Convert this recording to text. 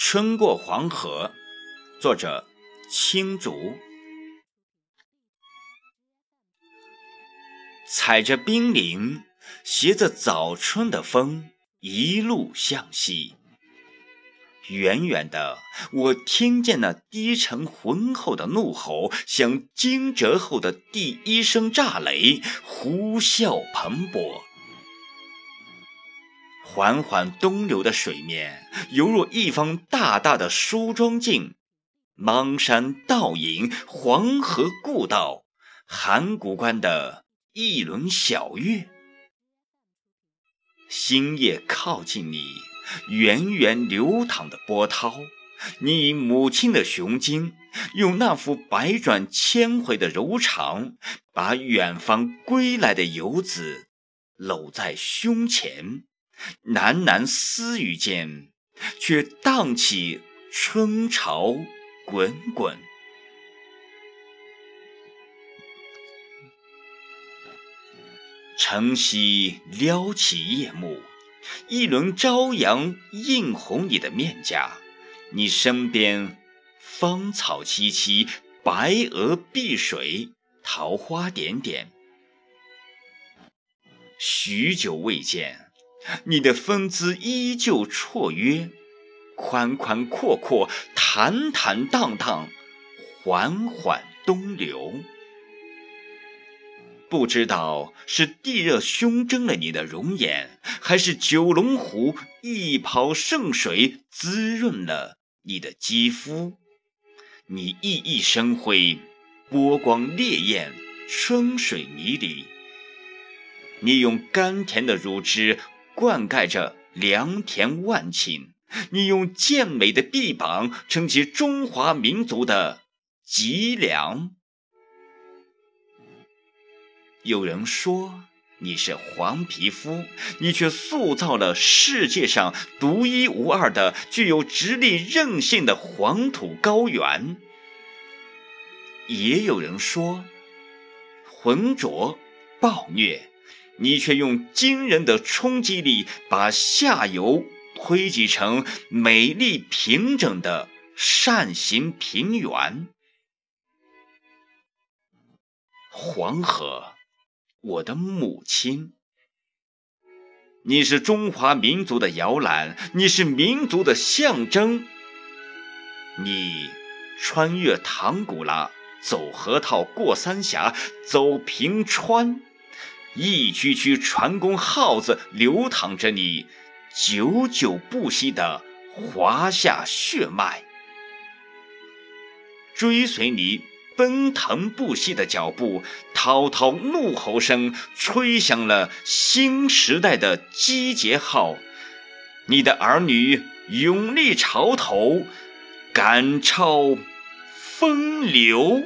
春过黄河，作者青竹。踩着冰凌，携着早春的风，一路向西。远远的，我听见那低沉浑厚的怒吼，像惊蛰后的第一声炸雷，呼啸蓬勃。缓缓东流的水面，犹若一方大大的梳妆镜。邙山倒影，黄河故道，函谷关的一轮小月。星夜靠近你，源源流淌的波涛。你以母亲的雄襟，用那副百转千回的柔肠，把远方归来的游子搂在胸前。喃喃私语间，却荡起春潮滚滚。晨曦撩起夜幕，一轮朝阳映红你的面颊。你身边芳草萋萋，白鹅碧水，桃花点点。许久未见。你的风姿依旧绰约，宽宽阔阔，坦坦荡荡，缓缓东流。不知道是地热熏蒸了你的容颜，还是九龙湖一泡圣水滋润了你的肌肤。你熠熠生辉，波光烈焰，春水迷离。你用甘甜的乳汁。灌溉着良田万顷，你用健美的臂膀撑起中华民族的脊梁。有人说你是黄皮肤，你却塑造了世界上独一无二的、具有直立韧性的黄土高原。也有人说浑浊暴虐。你却用惊人的冲击力，把下游推挤成美丽平整的扇形平原。黄河，我的母亲，你是中华民族的摇篮，你是民族的象征。你穿越唐古拉，走河套，过三峡，走平川。一曲曲船工号子流淌着你久久不息的华夏血脉，追随你奔腾不息的脚步，滔滔怒吼声吹响了新时代的集结号，你的儿女勇立潮头，赶超风流。